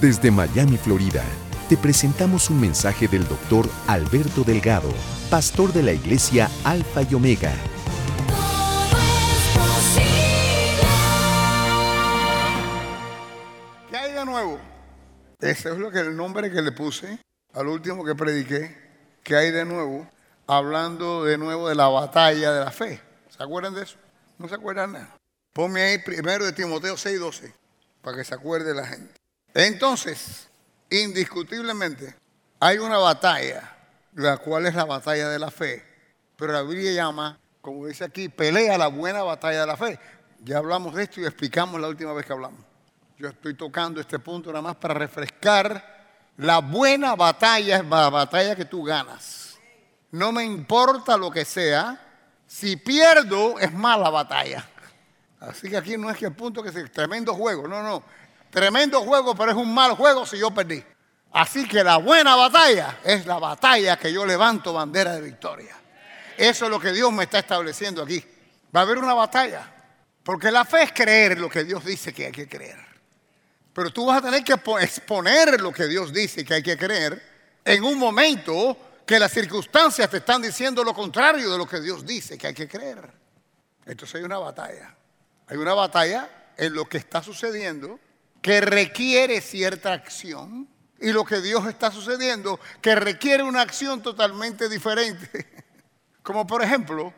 Desde Miami, Florida, te presentamos un mensaje del doctor Alberto Delgado, pastor de la iglesia Alfa y Omega. ¿Qué hay de nuevo? Ese es lo que el nombre que le puse al último que prediqué. ¿Qué hay de nuevo? Hablando de nuevo de la batalla de la fe. ¿Se acuerdan de eso? ¿No se acuerdan nada? Ponme ahí primero de Timoteo 6:12 para que se acuerde la gente. Entonces, indiscutiblemente, hay una batalla, la cual es la batalla de la fe. Pero la Biblia llama, como dice aquí, pelea la buena batalla de la fe. Ya hablamos de esto y explicamos la última vez que hablamos. Yo estoy tocando este punto nada más para refrescar. La buena batalla es la batalla que tú ganas. No me importa lo que sea. Si pierdo, es mala batalla. Así que aquí no es que el punto que es tremendo juego. No, no. Tremendo juego, pero es un mal juego si yo perdí. Así que la buena batalla es la batalla que yo levanto bandera de victoria. Eso es lo que Dios me está estableciendo aquí. Va a haber una batalla. Porque la fe es creer lo que Dios dice que hay que creer. Pero tú vas a tener que exponer lo que Dios dice que hay que creer en un momento que las circunstancias te están diciendo lo contrario de lo que Dios dice que hay que creer. Entonces hay una batalla. Hay una batalla en lo que está sucediendo que requiere cierta acción y lo que Dios está sucediendo que requiere una acción totalmente diferente. Como por ejemplo,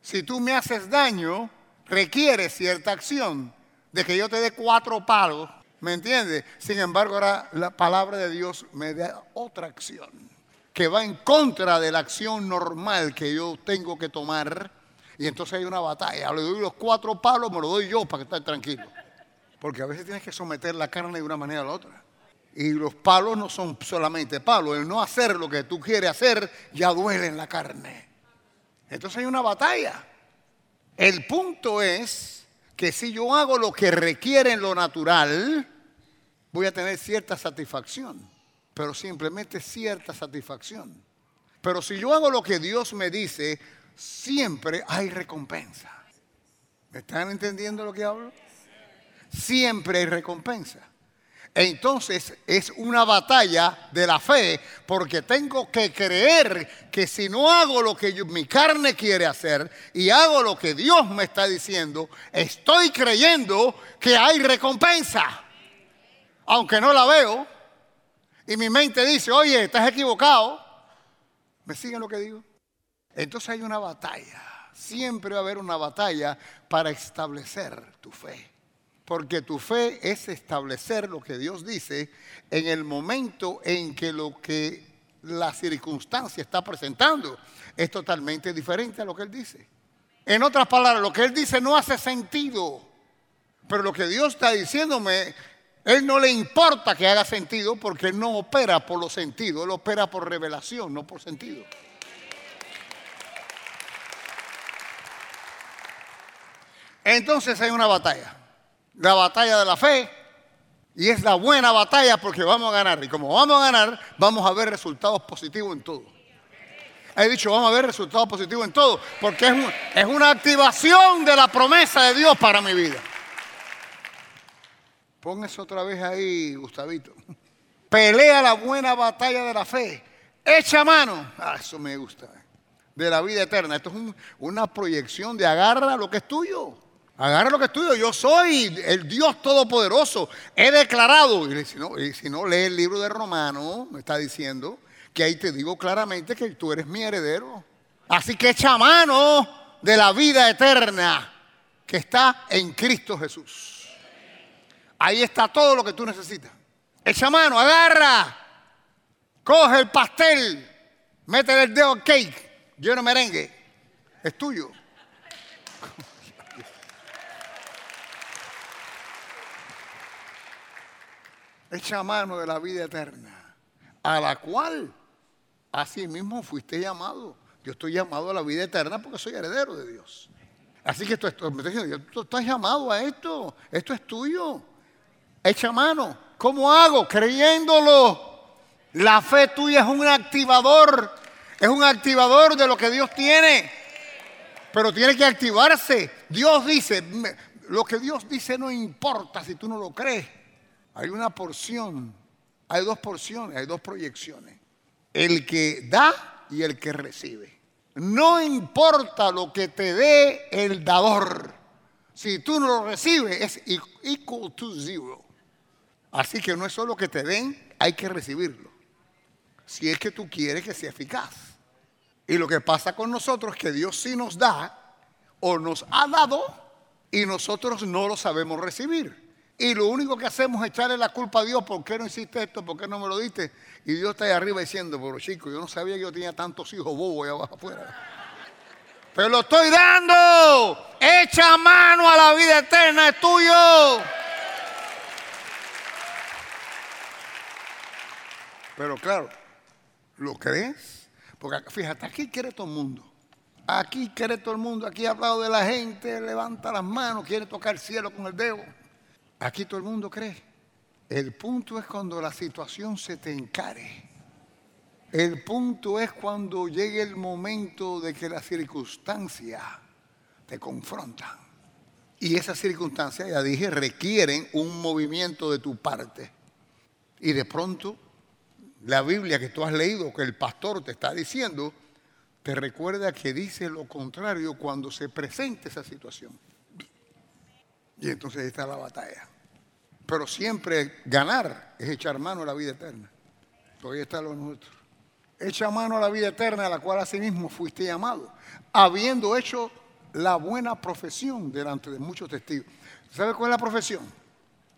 si tú me haces daño, requiere cierta acción de que yo te dé cuatro palos, ¿me entiendes? Sin embargo, ahora la palabra de Dios me da otra acción que va en contra de la acción normal que yo tengo que tomar. Y entonces hay una batalla. Le doy los cuatro palos, me los doy yo para que esté tranquilo. Porque a veces tienes que someter la carne de una manera a la otra. Y los palos no son solamente palos. El no hacer lo que tú quieres hacer ya duele en la carne. Entonces hay una batalla. El punto es que si yo hago lo que requiere en lo natural, voy a tener cierta satisfacción. Pero simplemente cierta satisfacción. Pero si yo hago lo que Dios me dice, siempre hay recompensa. ¿Me están entendiendo lo que hablo? Siempre hay recompensa. Entonces es una batalla de la fe porque tengo que creer que si no hago lo que mi carne quiere hacer y hago lo que Dios me está diciendo, estoy creyendo que hay recompensa. Aunque no la veo y mi mente dice, oye, estás equivocado. ¿Me siguen lo que digo? Entonces hay una batalla. Siempre va a haber una batalla para establecer tu fe. Porque tu fe es establecer lo que Dios dice en el momento en que lo que la circunstancia está presentando es totalmente diferente a lo que Él dice. En otras palabras, lo que Él dice no hace sentido. Pero lo que Dios está diciéndome, Él no le importa que haga sentido porque Él no opera por los sentidos, Él opera por revelación, no por sentido. Entonces hay una batalla la batalla de la fe. Y es la buena batalla porque vamos a ganar. Y como vamos a ganar, vamos a ver resultados positivos en todo. He dicho, vamos a ver resultados positivos en todo. Porque es, es una activación de la promesa de Dios para mi vida. Póngase otra vez ahí, Gustavito. Pelea la buena batalla de la fe. Echa mano. Ah, eso me gusta. De la vida eterna. Esto es una proyección de agarra lo que es tuyo. Agarra lo que es tuyo. Yo soy el Dios Todopoderoso. He declarado, y si no, y lee el libro de Romano, me está diciendo que ahí te digo claramente que tú eres mi heredero. Así que echa mano de la vida eterna que está en Cristo Jesús. Ahí está todo lo que tú necesitas. Echa mano, agarra. Coge el pastel. Métele el dedo al cake. Lleno merengue. Es tuyo. Echa mano de la vida eterna, a la cual así mismo fuiste llamado. Yo estoy llamado a la vida eterna porque soy heredero de Dios. Así que esto, esto, tú estás llamado a esto, esto es tuyo. Echa mano. ¿Cómo hago? Creyéndolo. La fe tuya es un activador, es un activador de lo que Dios tiene. Pero tiene que activarse. Dios dice, lo que Dios dice no importa si tú no lo crees. Hay una porción, hay dos porciones, hay dos proyecciones. El que da y el que recibe. No importa lo que te dé el dador. Si tú no lo recibes, es equal to zero. Así que no es solo que te den, hay que recibirlo. Si es que tú quieres que sea eficaz. Y lo que pasa con nosotros es que Dios sí nos da o nos ha dado y nosotros no lo sabemos recibir. Y lo único que hacemos es echarle la culpa a Dios, ¿por qué no hiciste esto? ¿Por qué no me lo diste? Y Dios está ahí arriba diciendo, pero chico, yo no sabía que yo tenía tantos hijos bobos allá abajo afuera. Pero lo estoy dando. Echa mano a la vida eterna, es tuyo. Pero claro, ¿lo crees? Porque fíjate, aquí quiere todo el mundo. Aquí quiere todo el mundo. Aquí ha hablado de la gente, levanta las manos, quiere tocar el cielo con el dedo. Aquí todo el mundo cree. El punto es cuando la situación se te encare. El punto es cuando llegue el momento de que las circunstancias te confrontan. Y esas circunstancias, ya dije, requieren un movimiento de tu parte. Y de pronto, la Biblia que tú has leído, que el pastor te está diciendo, te recuerda que dice lo contrario cuando se presente esa situación. Y entonces está la batalla. Pero siempre ganar es echar mano a la vida eterna. Todavía está lo nuestro. Echa mano a la vida eterna a la cual asimismo fuiste llamado, habiendo hecho la buena profesión delante de muchos testigos. ¿Sabe cuál es la profesión?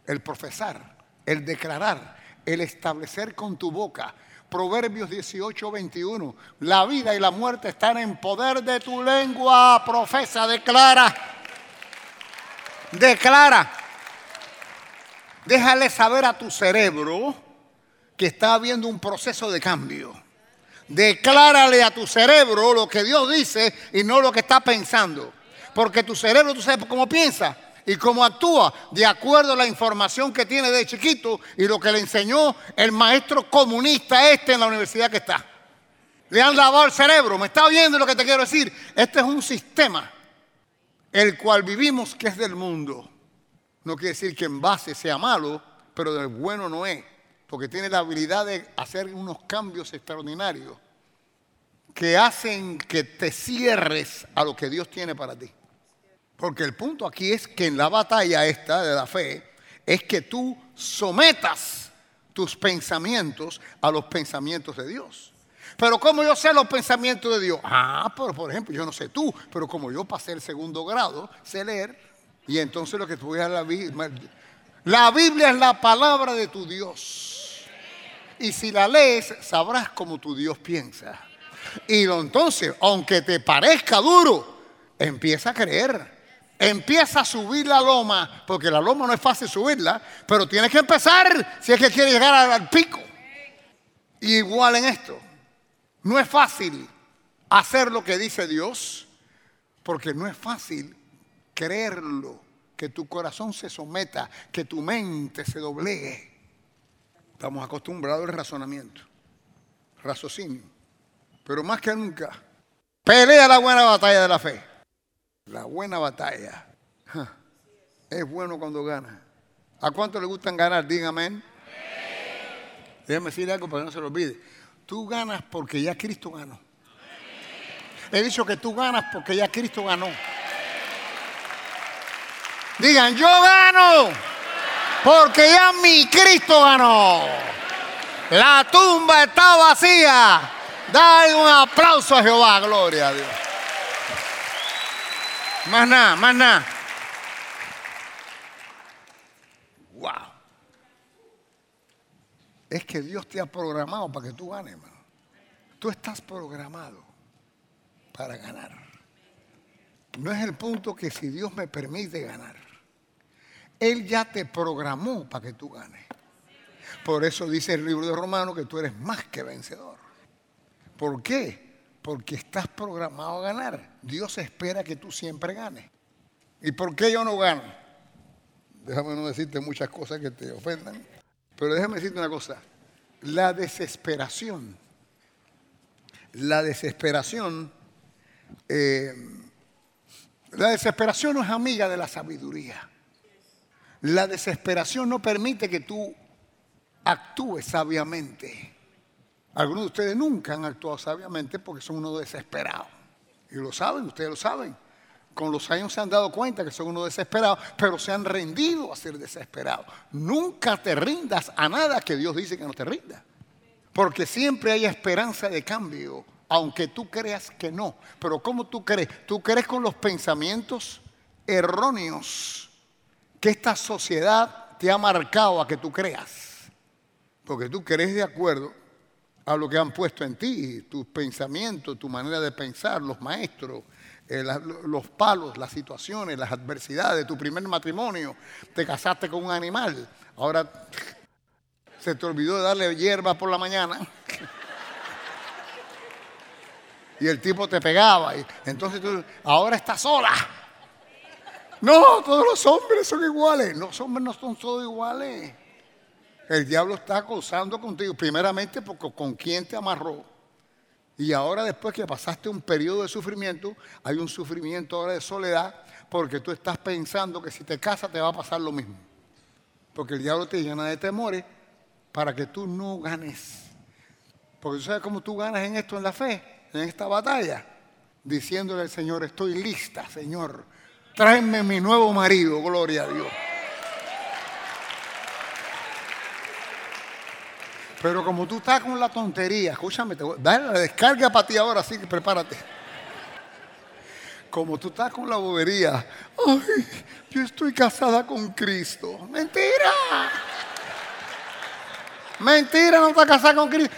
El profesar, el declarar, el establecer con tu boca. Proverbios 18, 21. La vida y la muerte están en poder de tu lengua. Profesa, declara. Declara. Déjale saber a tu cerebro que está habiendo un proceso de cambio. Declárale a tu cerebro lo que Dios dice y no lo que está pensando. Porque tu cerebro, tú sabes cómo piensa y cómo actúa de acuerdo a la información que tiene de chiquito y lo que le enseñó el maestro comunista este en la universidad que está. Le han lavado el cerebro. ¿Me está oyendo lo que te quiero decir? Este es un sistema el cual vivimos que es del mundo. No quiere decir que en base sea malo, pero del bueno no es, porque tiene la habilidad de hacer unos cambios extraordinarios que hacen que te cierres a lo que Dios tiene para ti. Porque el punto aquí es que en la batalla esta de la fe es que tú sometas tus pensamientos a los pensamientos de Dios. Pero como yo sé los pensamientos de Dios? Ah, pero por ejemplo, yo no sé tú, pero como yo pasé el segundo grado, sé leer, y entonces lo que tú veas la Biblia, la Biblia es la palabra de tu Dios. Y si la lees, sabrás cómo tu Dios piensa. Y entonces, aunque te parezca duro, empieza a creer. Empieza a subir la loma, porque la loma no es fácil subirla, pero tienes que empezar si es que quieres llegar al pico. igual en esto, no es fácil hacer lo que dice Dios, porque no es fácil creerlo, que tu corazón se someta, que tu mente se doblegue. Estamos acostumbrados al razonamiento, raciocinio. Pero más que nunca, pelea la buena batalla de la fe. La buena batalla. Es bueno cuando gana. ¿A cuánto le gustan ganar? Dígame. Déjame decir algo para que no se lo olvide. Tú ganas porque ya Cristo ganó. He dicho que tú ganas porque ya Cristo ganó. Digan, yo gano porque ya mi Cristo ganó. La tumba está vacía. Dale un aplauso a Jehová, gloria a Dios. Más nada, más nada. Es que Dios te ha programado para que tú ganes, hermano. Tú estás programado para ganar. No es el punto que si Dios me permite ganar. Él ya te programó para que tú ganes. Por eso dice el libro de Romanos que tú eres más que vencedor. ¿Por qué? Porque estás programado a ganar. Dios espera que tú siempre ganes. ¿Y por qué yo no gano? Déjame no decirte muchas cosas que te ofendan. Pero déjame decirte una cosa. La desesperación. La desesperación. Eh, la desesperación no es amiga de la sabiduría. La desesperación no permite que tú actúes sabiamente. Algunos de ustedes nunca han actuado sabiamente porque son unos desesperados. Y lo saben, ustedes lo saben. Con los años se han dado cuenta que son unos desesperados, pero se han rendido a ser desesperados. Nunca te rindas a nada que Dios dice que no te rinda. Porque siempre hay esperanza de cambio, aunque tú creas que no. Pero ¿cómo tú crees? Tú crees con los pensamientos erróneos que esta sociedad te ha marcado a que tú creas. Porque tú crees de acuerdo a lo que han puesto en ti, tus pensamientos, tu manera de pensar, los maestros, eh, los palos, las situaciones, las adversidades, tu primer matrimonio, te casaste con un animal, ahora se te olvidó de darle hierba por la mañana. y el tipo te pegaba. Y entonces tú, ahora estás sola. No, todos los hombres son iguales. Los hombres no son todos iguales. El diablo está acosando contigo, primeramente porque con quién te amarró. Y ahora después que pasaste un periodo de sufrimiento, hay un sufrimiento ahora de soledad porque tú estás pensando que si te casas te va a pasar lo mismo. Porque el diablo te llena de temores para que tú no ganes. Porque tú sabes cómo tú ganas en esto en la fe, en esta batalla, diciéndole al Señor, estoy lista, Señor, tráeme mi nuevo marido, gloria a Dios. Pero como tú estás con la tontería, escúchame, te voy, dale la descarga para ti ahora, así que prepárate. Como tú estás con la bobería, ay, yo estoy casada con Cristo. Mentira. Mentira, no estás casada con Cristo.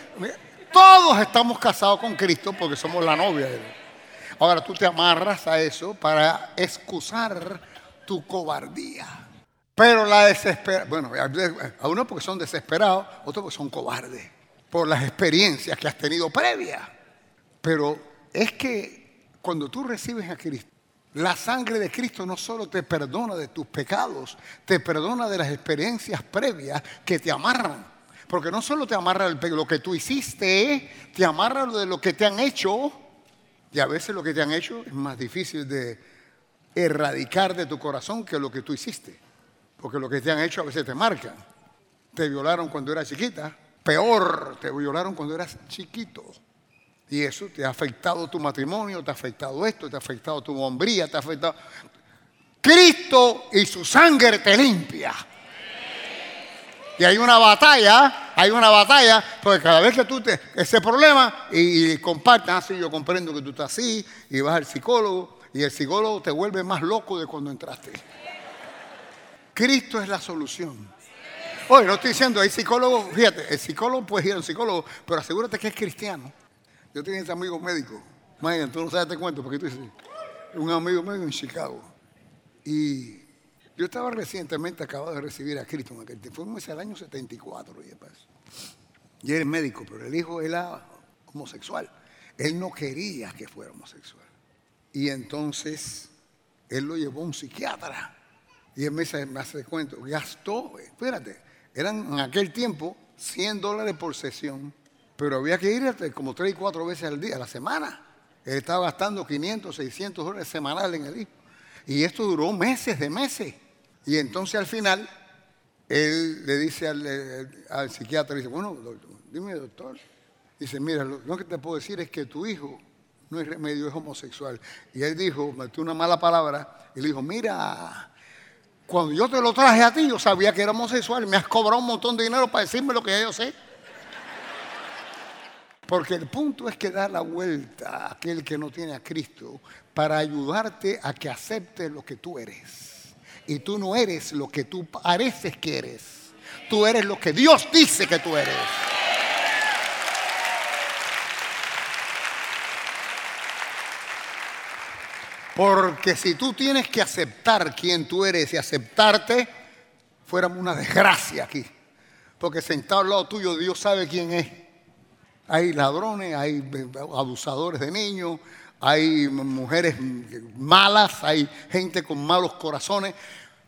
Todos estamos casados con Cristo porque somos la novia de Él. Ahora tú te amarras a eso para excusar tu cobardía. Pero la desesperación, bueno, a uno porque son desesperados, otros porque son cobardes, por las experiencias que has tenido previas. Pero es que cuando tú recibes a Cristo, la sangre de Cristo no solo te perdona de tus pecados, te perdona de las experiencias previas que te amarran. Porque no solo te amarra lo que tú hiciste, te amarra de lo que te han hecho. Y a veces lo que te han hecho es más difícil de erradicar de tu corazón que lo que tú hiciste. Porque lo que te han hecho a veces te marcan. Te violaron cuando eras chiquita. Peor, te violaron cuando eras chiquito. Y eso te ha afectado tu matrimonio, te ha afectado esto, te ha afectado tu hombría, te ha afectado... Cristo y su sangre te limpia. Y hay una batalla, hay una batalla, porque cada vez que tú te, ese problema y, compartes, así ah, yo comprendo que tú estás así, y vas al psicólogo, y el psicólogo te vuelve más loco de cuando entraste. Cristo es la solución. Oye, no estoy diciendo, hay psicólogos, fíjate, el psicólogo puede ir al psicólogo, pero asegúrate que es cristiano. Yo tengo ese amigo médico, Mayan, tú no sabes, te cuento, porque tú dices, un amigo médico en Chicago. Y yo estaba recientemente acabado de recibir a Cristo, en aquel tiempo, fue el año 74, y él es médico, pero el hijo era homosexual. Él no quería que fuera homosexual. Y entonces él lo llevó a un psiquiatra y él me, hace cuento, gastó, espérate, eran en aquel tiempo 100 dólares por sesión, pero había que ir como 3 y 4 veces al día, a la semana. Él estaba gastando 500, 600 dólares semanales en el hijo. Y esto duró meses de meses. Y entonces al final, él le dice al, psiquiatra, dice, bueno, dime doctor. Dice, mira, lo, que te puedo decir es que tu hijo no es remedio, es homosexual. Y él dijo, metió una mala palabra, y le dijo, mira, cuando yo te lo traje a ti, yo sabía que era homosexual. Me has cobrado un montón de dinero para decirme lo que ya yo sé. Porque el punto es que da la vuelta a aquel que no tiene a Cristo para ayudarte a que acepte lo que tú eres. Y tú no eres lo que tú pareces que eres. Tú eres lo que Dios dice que tú eres. Porque si tú tienes que aceptar quién tú eres y aceptarte, fuéramos una desgracia aquí. Porque sentado al lado tuyo Dios sabe quién es. Hay ladrones, hay abusadores de niños, hay mujeres malas, hay gente con malos corazones.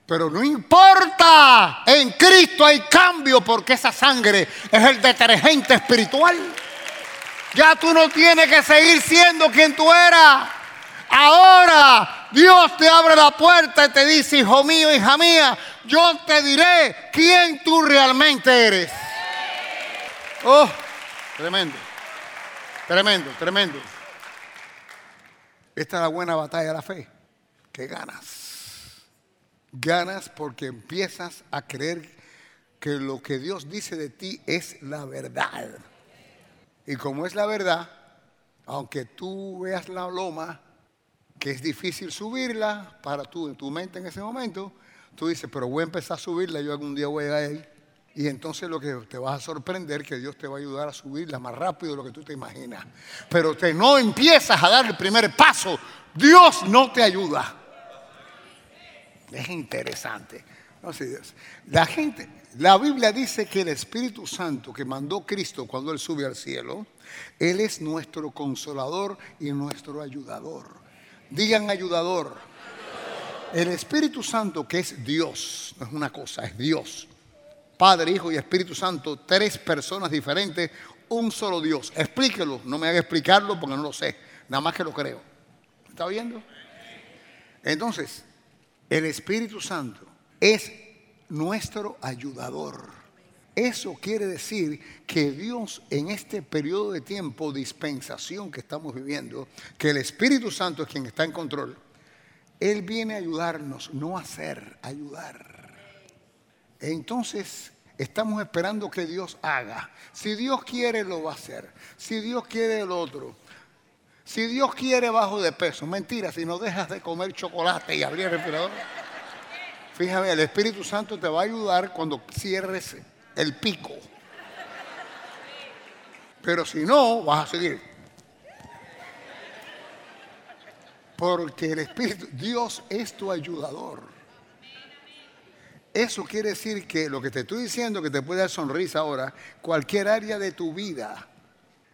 Pero no importa, en Cristo hay cambio porque esa sangre es el detergente espiritual. Ya tú no tienes que seguir siendo quien tú eras. Ahora Dios te abre la puerta y te dice, hijo mío, hija mía, yo te diré quién tú realmente eres. Oh, tremendo, tremendo, tremendo. Esta es la buena batalla de la fe, que ganas. Ganas porque empiezas a creer que lo que Dios dice de ti es la verdad. Y como es la verdad, aunque tú veas la loma, que es difícil subirla para tú en tu mente en ese momento, tú dices, pero voy a empezar a subirla, yo algún día voy a ahí. Y entonces lo que te vas a sorprender que Dios te va a ayudar a subirla más rápido de lo que tú te imaginas. Pero te no empiezas a dar el primer paso, Dios no te ayuda. Es interesante. La gente, la Biblia dice que el Espíritu Santo que mandó Cristo cuando Él sube al cielo, Él es nuestro consolador y nuestro ayudador. Digan ayudador. El Espíritu Santo que es Dios, no es una cosa, es Dios. Padre, Hijo y Espíritu Santo, tres personas diferentes, un solo Dios. Explíquelo, no me haga explicarlo porque no lo sé, nada más que lo creo. ¿Está viendo? Entonces, el Espíritu Santo es nuestro ayudador. Eso quiere decir que Dios en este periodo de tiempo, dispensación que estamos viviendo, que el Espíritu Santo es quien está en control, Él viene a ayudarnos, no a ser, ayudar. Entonces, estamos esperando que Dios haga. Si Dios quiere, lo va a hacer. Si Dios quiere, el otro. Si Dios quiere, bajo de peso. Mentira, si no dejas de comer chocolate y abrir el respirador. Fíjate, el Espíritu Santo te va a ayudar cuando cierres el pico. Pero si no, vas a seguir. Porque el Espíritu, Dios es tu ayudador. Eso quiere decir que lo que te estoy diciendo, que te puede dar sonrisa ahora, cualquier área de tu vida,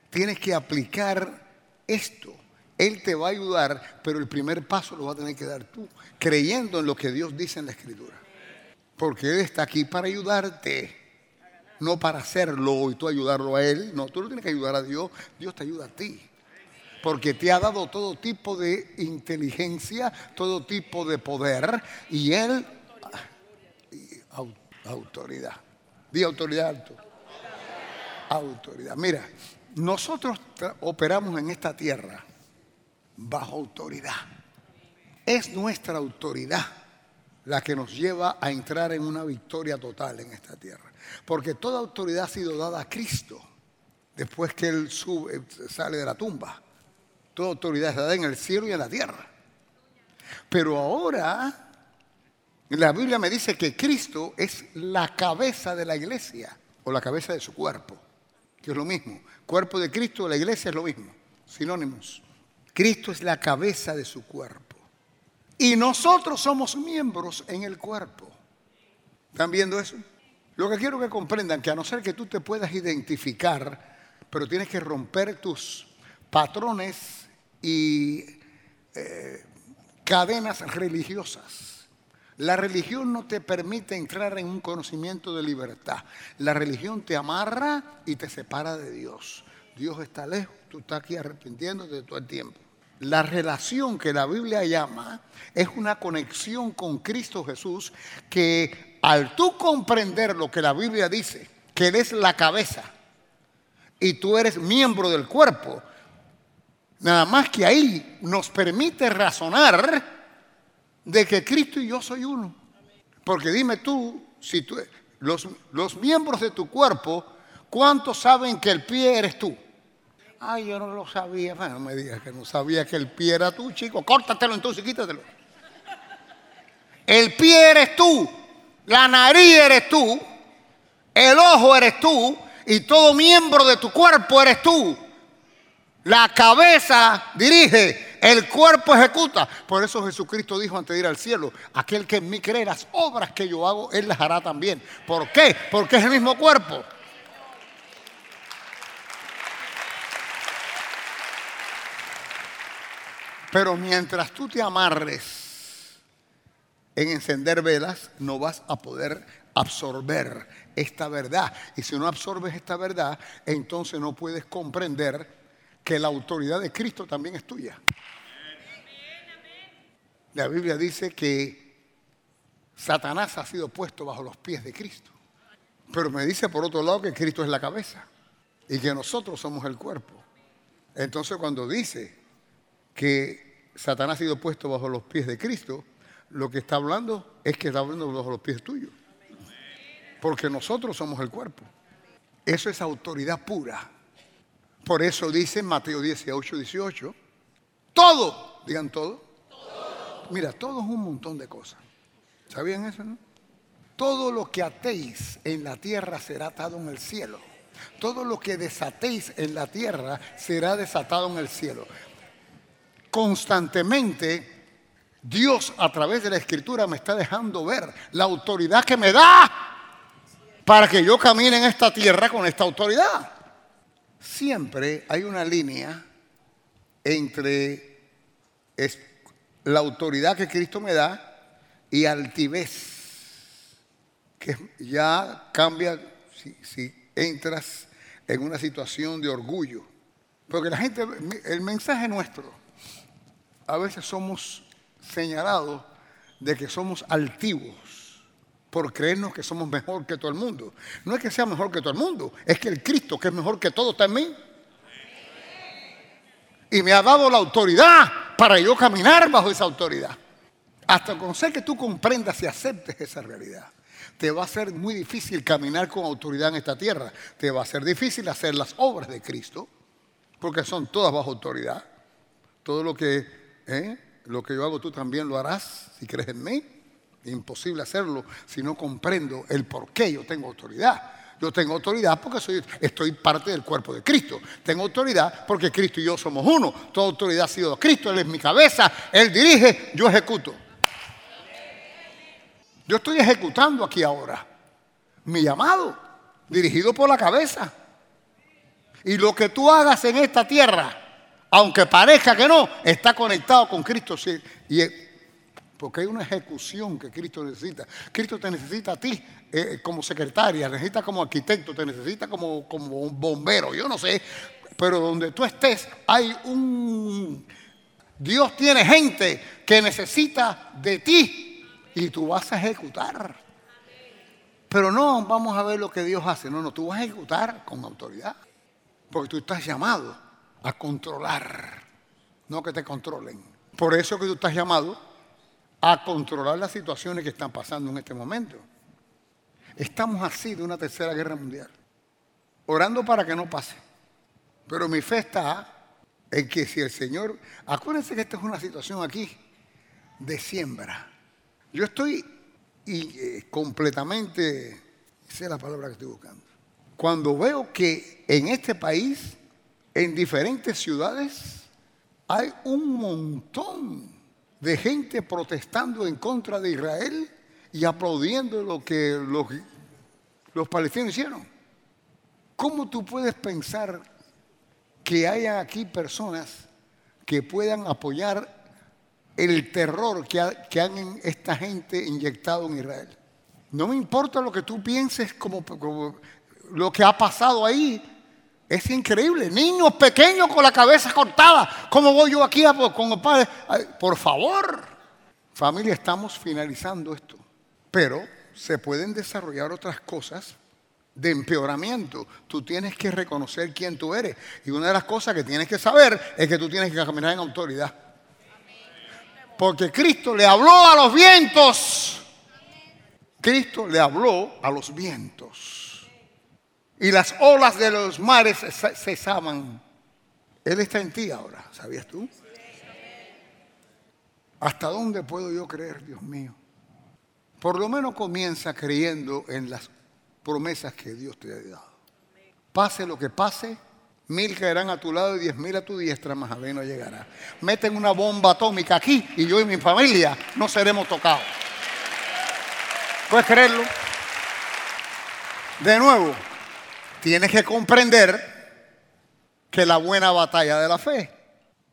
tienes que aplicar esto. Él te va a ayudar, pero el primer paso lo va a tener que dar tú, creyendo en lo que Dios dice en la Escritura. Porque Él está aquí para ayudarte, no para hacerlo y tú ayudarlo a Él. No, tú no tienes que ayudar a Dios, Dios te ayuda a ti. Porque te ha dado todo tipo de inteligencia, todo tipo de poder, y Él autoridad. Di autoridad alto. Autoridad. Mira, nosotros operamos en esta tierra bajo autoridad. Es nuestra autoridad la que nos lleva a entrar en una victoria total en esta tierra. Porque toda autoridad ha sido dada a Cristo después que Él sube, sale de la tumba. Toda autoridad está dada en el cielo y en la tierra. Pero ahora la Biblia me dice que Cristo es la cabeza de la iglesia o la cabeza de su cuerpo, que es lo mismo. Cuerpo de Cristo, la iglesia es lo mismo, sinónimos. Cristo es la cabeza de su cuerpo. Y nosotros somos miembros en el cuerpo. ¿Están viendo eso? Lo que quiero que comprendan, que a no ser que tú te puedas identificar, pero tienes que romper tus patrones y eh, cadenas religiosas. La religión no te permite entrar en un conocimiento de libertad. La religión te amarra y te separa de Dios. Dios está lejos, tú estás aquí arrepintiéndote todo el tiempo. La relación que la Biblia llama es una conexión con Cristo Jesús que al tú comprender lo que la Biblia dice, que Él la cabeza y tú eres miembro del cuerpo, nada más que ahí nos permite razonar de que Cristo y yo soy uno. Porque dime tú, si tú, los, los miembros de tu cuerpo, ¿cuántos saben que el pie eres tú? Ay, yo no lo sabía. Bueno, no me digas que no sabía que el pie era tú, chico. Córtatelo entonces, quítatelo. El pie eres tú, la nariz eres tú, el ojo eres tú y todo miembro de tu cuerpo eres tú. La cabeza dirige, el cuerpo ejecuta. Por eso Jesucristo dijo antes de ir al cielo, aquel que en mí cree las obras que yo hago, él las hará también. ¿Por qué? Porque es el mismo cuerpo. Pero mientras tú te amarres en encender velas, no vas a poder absorber esta verdad. Y si no absorbes esta verdad, entonces no puedes comprender que la autoridad de Cristo también es tuya. La Biblia dice que Satanás ha sido puesto bajo los pies de Cristo. Pero me dice por otro lado que Cristo es la cabeza y que nosotros somos el cuerpo. Entonces cuando dice que Satanás ha sido puesto bajo los pies de Cristo, lo que está hablando es que está hablando bajo los pies tuyos. Porque nosotros somos el cuerpo. Eso es autoridad pura. Por eso dice Mateo 18, 18, todo, digan todo. Mira, todo es un montón de cosas. ¿Sabían eso, no? Todo lo que atéis en la tierra será atado en el cielo. Todo lo que desatéis en la tierra será desatado en el cielo. Constantemente Dios a través de la escritura me está dejando ver la autoridad que me da para que yo camine en esta tierra con esta autoridad. Siempre hay una línea entre la autoridad que Cristo me da y altivez que ya cambia si, entras en una situación de orgullo. Porque la gente, el mensaje nuestro, a veces somos señalados de que somos altivos por creernos que somos mejor que todo el mundo. No es que sea mejor que todo el mundo, es que el Cristo, que es mejor que todo, está en mí. Y me ha dado la autoridad para yo caminar bajo esa autoridad. Hasta conocer que tú comprendas y aceptes esa realidad te va a ser muy difícil caminar con autoridad en esta tierra. Te va a ser difícil hacer las obras de Cristo, porque son todas bajo autoridad. Todo lo que, ¿eh? Lo que yo hago tú también lo harás si crees en mí. Imposible hacerlo si no comprendo el por qué yo tengo autoridad. Yo tengo autoridad porque soy, estoy parte del cuerpo de Cristo. Tengo autoridad porque Cristo y yo somos uno. Toda autoridad ha sido Cristo. Él es mi cabeza. Él dirige, yo ejecuto. Yo estoy ejecutando aquí ahora mi llamado, dirigido por la cabeza. Y lo que tú hagas en esta tierra, aunque parezca que no, está conectado con Cristo. Y porque hay una ejecución que Cristo necesita. Cristo te necesita a ti eh, como secretaria, necesita como arquitecto, te necesita como, como bombero, yo no sé. Pero donde tú estés hay un... Dios tiene gente que necesita de ti y tú vas a ejecutar. Pero no vamos a ver lo que Dios hace. No, no, tú vas a ejecutar con autoridad. Porque tú estás llamado a controlar, no que te controlen. Por eso que tú estás llamado a controlar las situaciones que están pasando en este momento. Estamos así de una tercera guerra mundial, orando para que no pase. Pero mi fe está en que si el Señor, acuérdense que esta es una situación aquí de siembra. Yo estoy y, eh, completamente, esa es la palabra que estoy buscando, cuando veo que en este país, en diferentes ciudades, hay un montón de gente protestando en contra de Israel y aplaudiendo lo que los, palestinos hicieron. ¿Cómo tú puedes pensar que haya aquí personas que puedan apoyar el terror que, han esta gente inyectado en Israel. No me importa lo que tú pienses como, lo que ha pasado ahí. Es increíble. Niños pequeños con la cabeza cortada. ¿Cómo voy yo aquí a, con el padre? Por favor. Familia, estamos finalizando esto. Pero se pueden desarrollar otras cosas de empeoramiento. Tú tienes que reconocer quién tú eres. Y una de las cosas que tienes que saber es que tú tienes que caminar en autoridad. Porque Cristo le habló a los vientos. Cristo le habló a los vientos. Y las olas de los mares cesaban. Él está en ti ahora, ¿sabías tú? ¿Hasta dónde puedo yo creer, Dios mío? Por lo menos comienza creyendo en las promesas que Dios te ha dado. Pase lo que pase, Mil caerán a tu lado y diez mil a tu diestra, más a ver no llegará. Meten una bomba atómica aquí y yo y mi familia no seremos tocados. ¿Puedes creerlo? De nuevo, tienes que comprender que la buena batalla de la fe,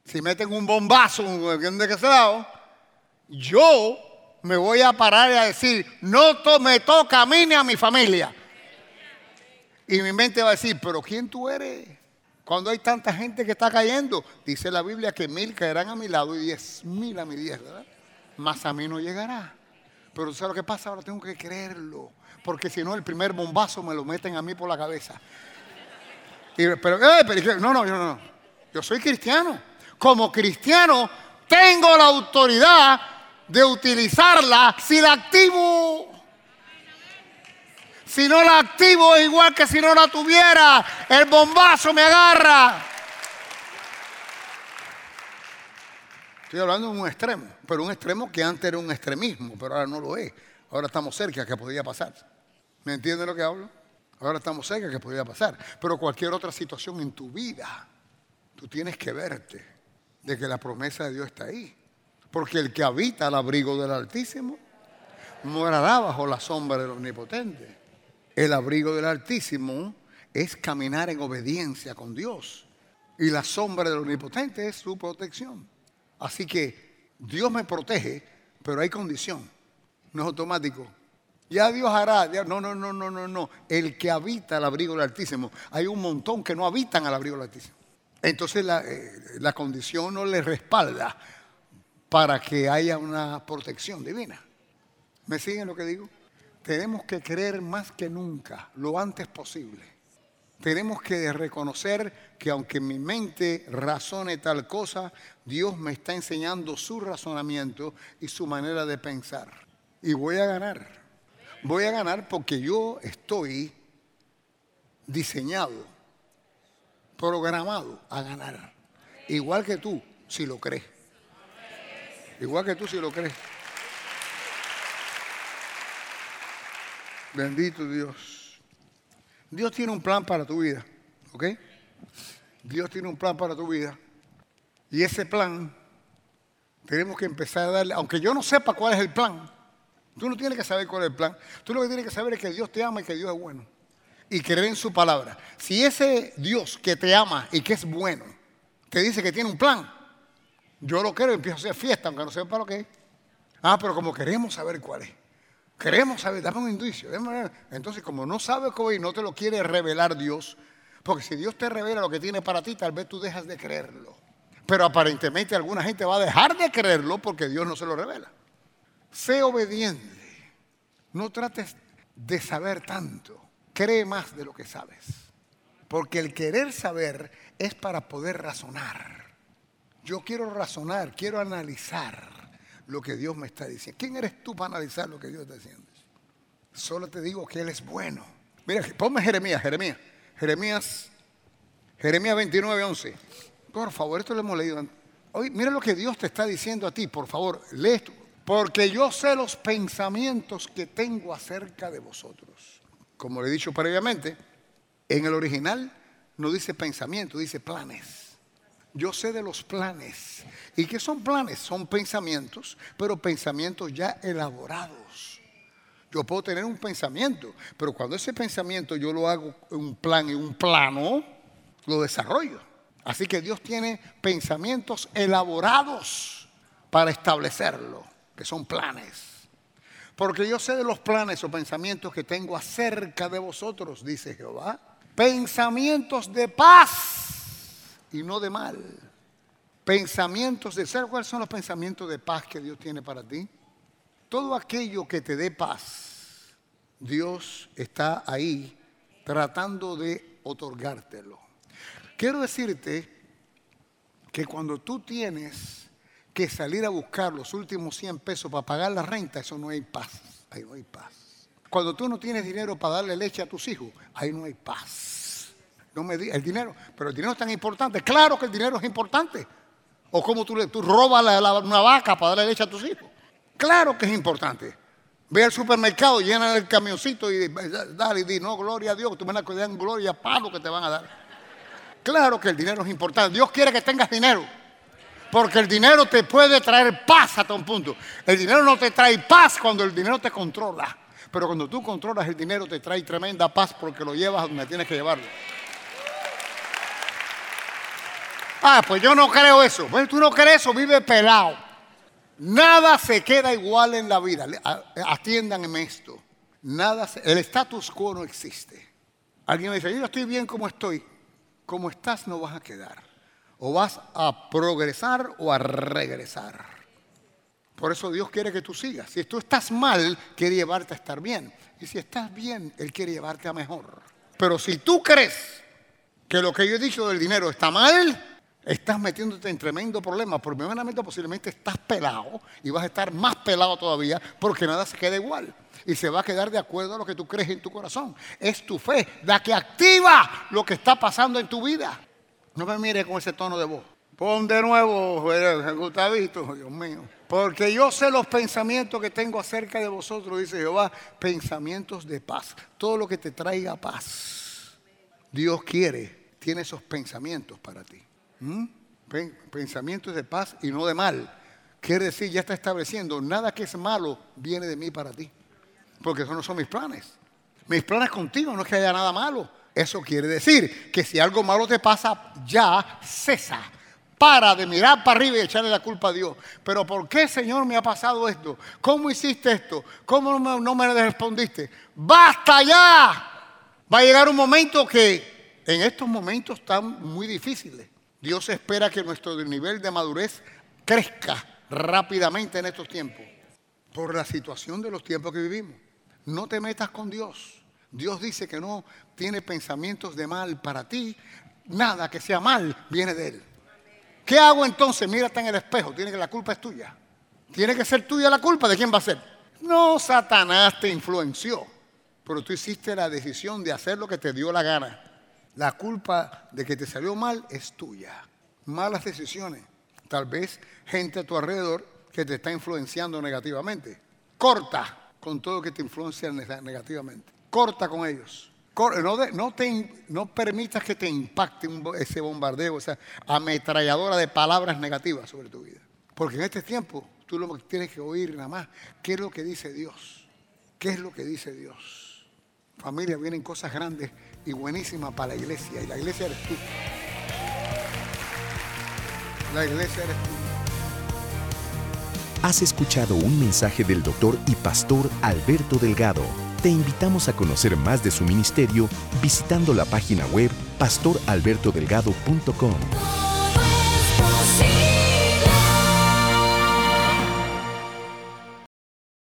si meten un bombazo, un de qué lado, yo me voy a parar y a decir, no me toca a mí ni a mi familia. Y mi mente va a decir, pero ¿quién tú eres? Cuando hay tanta gente que está cayendo, dice la Biblia que mil caerán a mi lado y diez mil a mi diestra, más a mí no llegará. Pero ¿sabes lo que pasa? Ahora tengo que creerlo. Porque si no, el primer bombazo me lo meten a mí por la cabeza. pero, eh, no, no, no, no. Yo soy cristiano. Como cristiano, tengo la autoridad de utilizarla si la activo. Si no la activo es igual que si no la tuviera. El bombazo me agarra. Estoy hablando de un extremo, pero un extremo que antes era un extremismo, pero ahora no lo es. Ahora estamos cerca que podría pasar. ¿Me entiende lo que hablo? Ahora estamos cerca que podría pasar. Pero cualquier otra situación en tu vida, tú tienes que verte de que la promesa de Dios está ahí. Porque el que habita al abrigo del Altísimo morará bajo la sombra del Omnipotente. El abrigo del Altísimo es caminar en obediencia con Dios. Y la sombra del Omnipotente es su protección. Así que Dios me protege, pero hay condición. No es automático. Ya Dios hará. no, no, no, no, no, no. El que habita el abrigo del Altísimo. Hay un montón que no habitan al abrigo del Altísimo. Entonces la, eh, la condición no le respalda para que haya una protección divina. ¿Me siguen lo que digo? Tenemos que creer más que nunca, lo antes posible tenemos que reconocer que aunque mi mente razone tal cosa, Dios me está enseñando su razonamiento y su manera de pensar. Y voy a ganar. Voy a ganar porque yo estoy diseñado, programado a ganar. Igual que tú, si lo crees. Igual que tú, si lo crees. Bendito Dios. Dios tiene un plan para tu vida, ¿ok? Dios tiene un plan para tu vida. Y ese plan tenemos que empezar a darle, aunque yo no sepa cuál es el plan, tú no tienes que saber cuál es el plan. Tú lo que tienes que saber es que Dios te ama y que Dios es bueno. Y creer en su palabra. Si ese Dios que te ama y que es bueno, te dice que tiene un plan, yo lo creo y empiezo a hacer fiesta, aunque no sepa lo que es. Ah, pero como queremos saber cuál es. Queremos saber, dame un indicio. Entonces, como no sabes cómo y no te lo quiere revelar Dios, porque si Dios te revela lo que tiene para ti, tal vez tú dejas de creerlo. Pero aparentemente alguna gente va a dejar de creerlo porque Dios no se lo revela. Sé obediente. No trates de saber tanto. Cree más de lo que sabes. Porque el querer saber es para poder razonar. Yo quiero razonar, quiero analizar lo que Dios me está diciendo. ¿Quién eres tú para analizar lo que Dios está diciendo? Solo te digo que Él es bueno. Mira, ponme Jeremías, Jeremías. Jeremías, Jeremías 29, 11. Por favor, esto lo hemos leído Hoy, mira lo que Dios te está diciendo a ti, por favor, lee esto. Porque yo sé los pensamientos que tengo acerca de vosotros. Como le he dicho previamente, en el original no dice pensamiento, dice planes. Yo sé de los planes. ¿Y qué son planes? Son pensamientos, pero pensamientos ya elaborados. Yo puedo tener un pensamiento, pero cuando ese pensamiento yo lo hago en un plan y un plano, lo desarrollo. Así que Dios tiene pensamientos elaborados para establecerlo, que son planes. Porque yo sé de los planes o pensamientos que tengo acerca de vosotros, dice Jehová. Pensamientos de paz y no de mal. Pensamientos de ser. ¿Cuáles son los pensamientos de paz que Dios tiene para ti? Todo aquello que te dé paz, Dios está ahí tratando de otorgártelo. Quiero decirte que cuando tú tienes que salir a buscar los últimos 100 pesos para pagar la renta, eso no hay paz. Ahí no hay paz. Cuando tú no tienes dinero para darle leche a tus hijos, ahí no hay paz. No me el dinero, pero el dinero es tan importante. Claro que el dinero es importante. O como tú, tú robas una vaca para darle leche a tus hijos. Claro que es importante. Ve al supermercado, llena el camioncito y dale y di, no, gloria a Dios, tú me dan gloria a lo que te van a dar. Claro que el dinero es importante. Dios quiere que tengas dinero. Porque el dinero te puede traer paz hasta un punto. El dinero no te trae paz cuando el dinero te controla. Pero cuando tú controlas el dinero te trae tremenda paz porque lo llevas donde tienes que llevarlo. Ah, pues yo no creo eso. Bueno, tú no crees eso, vive pelado. Nada se queda igual en la vida. Atiéndanme esto. Nada el status quo no existe. Alguien me dice, yo estoy bien como estoy. Como estás no vas a quedar. O vas a progresar o a regresar. Por eso Dios quiere que tú sigas. Si tú estás mal, quiere llevarte a estar bien. Y si estás bien, Él quiere llevarte a mejor. Pero si tú crees que lo que yo he dicho del dinero está mal, estás metiéndote en tremendo problema. Por primeramente, posiblemente estás pelado y vas a estar más pelado todavía porque nada se queda igual. Y se va a quedar de acuerdo a lo que tú crees en tu corazón. Es tu fe la que activa lo que está pasando en tu vida. No me mires con ese tono de voz. Pon de nuevo, Gustavito, Dios mío. Porque yo sé los pensamientos que tengo acerca de vosotros, dice Jehová, pensamientos de paz. Todo lo que te traiga paz. Dios quiere, tiene esos pensamientos para ti. ¿Mm? Pensamientos de paz y no de mal. Quiere decir, ya está estableciendo, nada que es malo viene de mí para ti. Porque esos no son mis planes. Mis planes contigo no es que haya nada malo. Eso quiere decir que si algo malo te pasa, ya cesa. Para de mirar para arriba y echarle la culpa a Dios. Pero ¿por qué, Señor, me ha pasado esto? ¿Cómo hiciste esto? ¿Cómo no me, respondiste? ¡Basta ya! Va a llegar un momento que en estos momentos están muy difíciles. Dios espera que nuestro nivel de madurez crezca rápidamente en estos tiempos. Por la situación de los tiempos que vivimos. No te metas con Dios. Dios dice que no tiene pensamientos de mal para ti. Nada que sea mal viene de Él. ¿Qué hago entonces? Mírate en el espejo. Tiene que la culpa es tuya. Tiene que ser tuya la culpa. ¿De quién va a ser? No, Satanás te influenció. Pero tú hiciste la decisión de hacer lo que te dio la gana. La culpa de que te salió mal es tuya. Malas decisiones. Tal vez gente a tu alrededor que te está influenciando negativamente. Corta con todo lo que te influencia negativamente. Corta con ellos. No, no, permitas que te impacte ese bombardeo, esa ametralladora de palabras negativas sobre tu vida. Porque en este tiempo tú lo tienes que oír nada más, ¿qué es lo que dice Dios? ¿Qué es lo que dice Dios? Familia, vienen cosas grandes y buenísimas para la iglesia. Y la iglesia eres tú. La iglesia eres tú. Has escuchado un mensaje del doctor y pastor Alberto Delgado. Te invitamos a conocer más de su ministerio visitando la página web pastoralbertodelgado.com.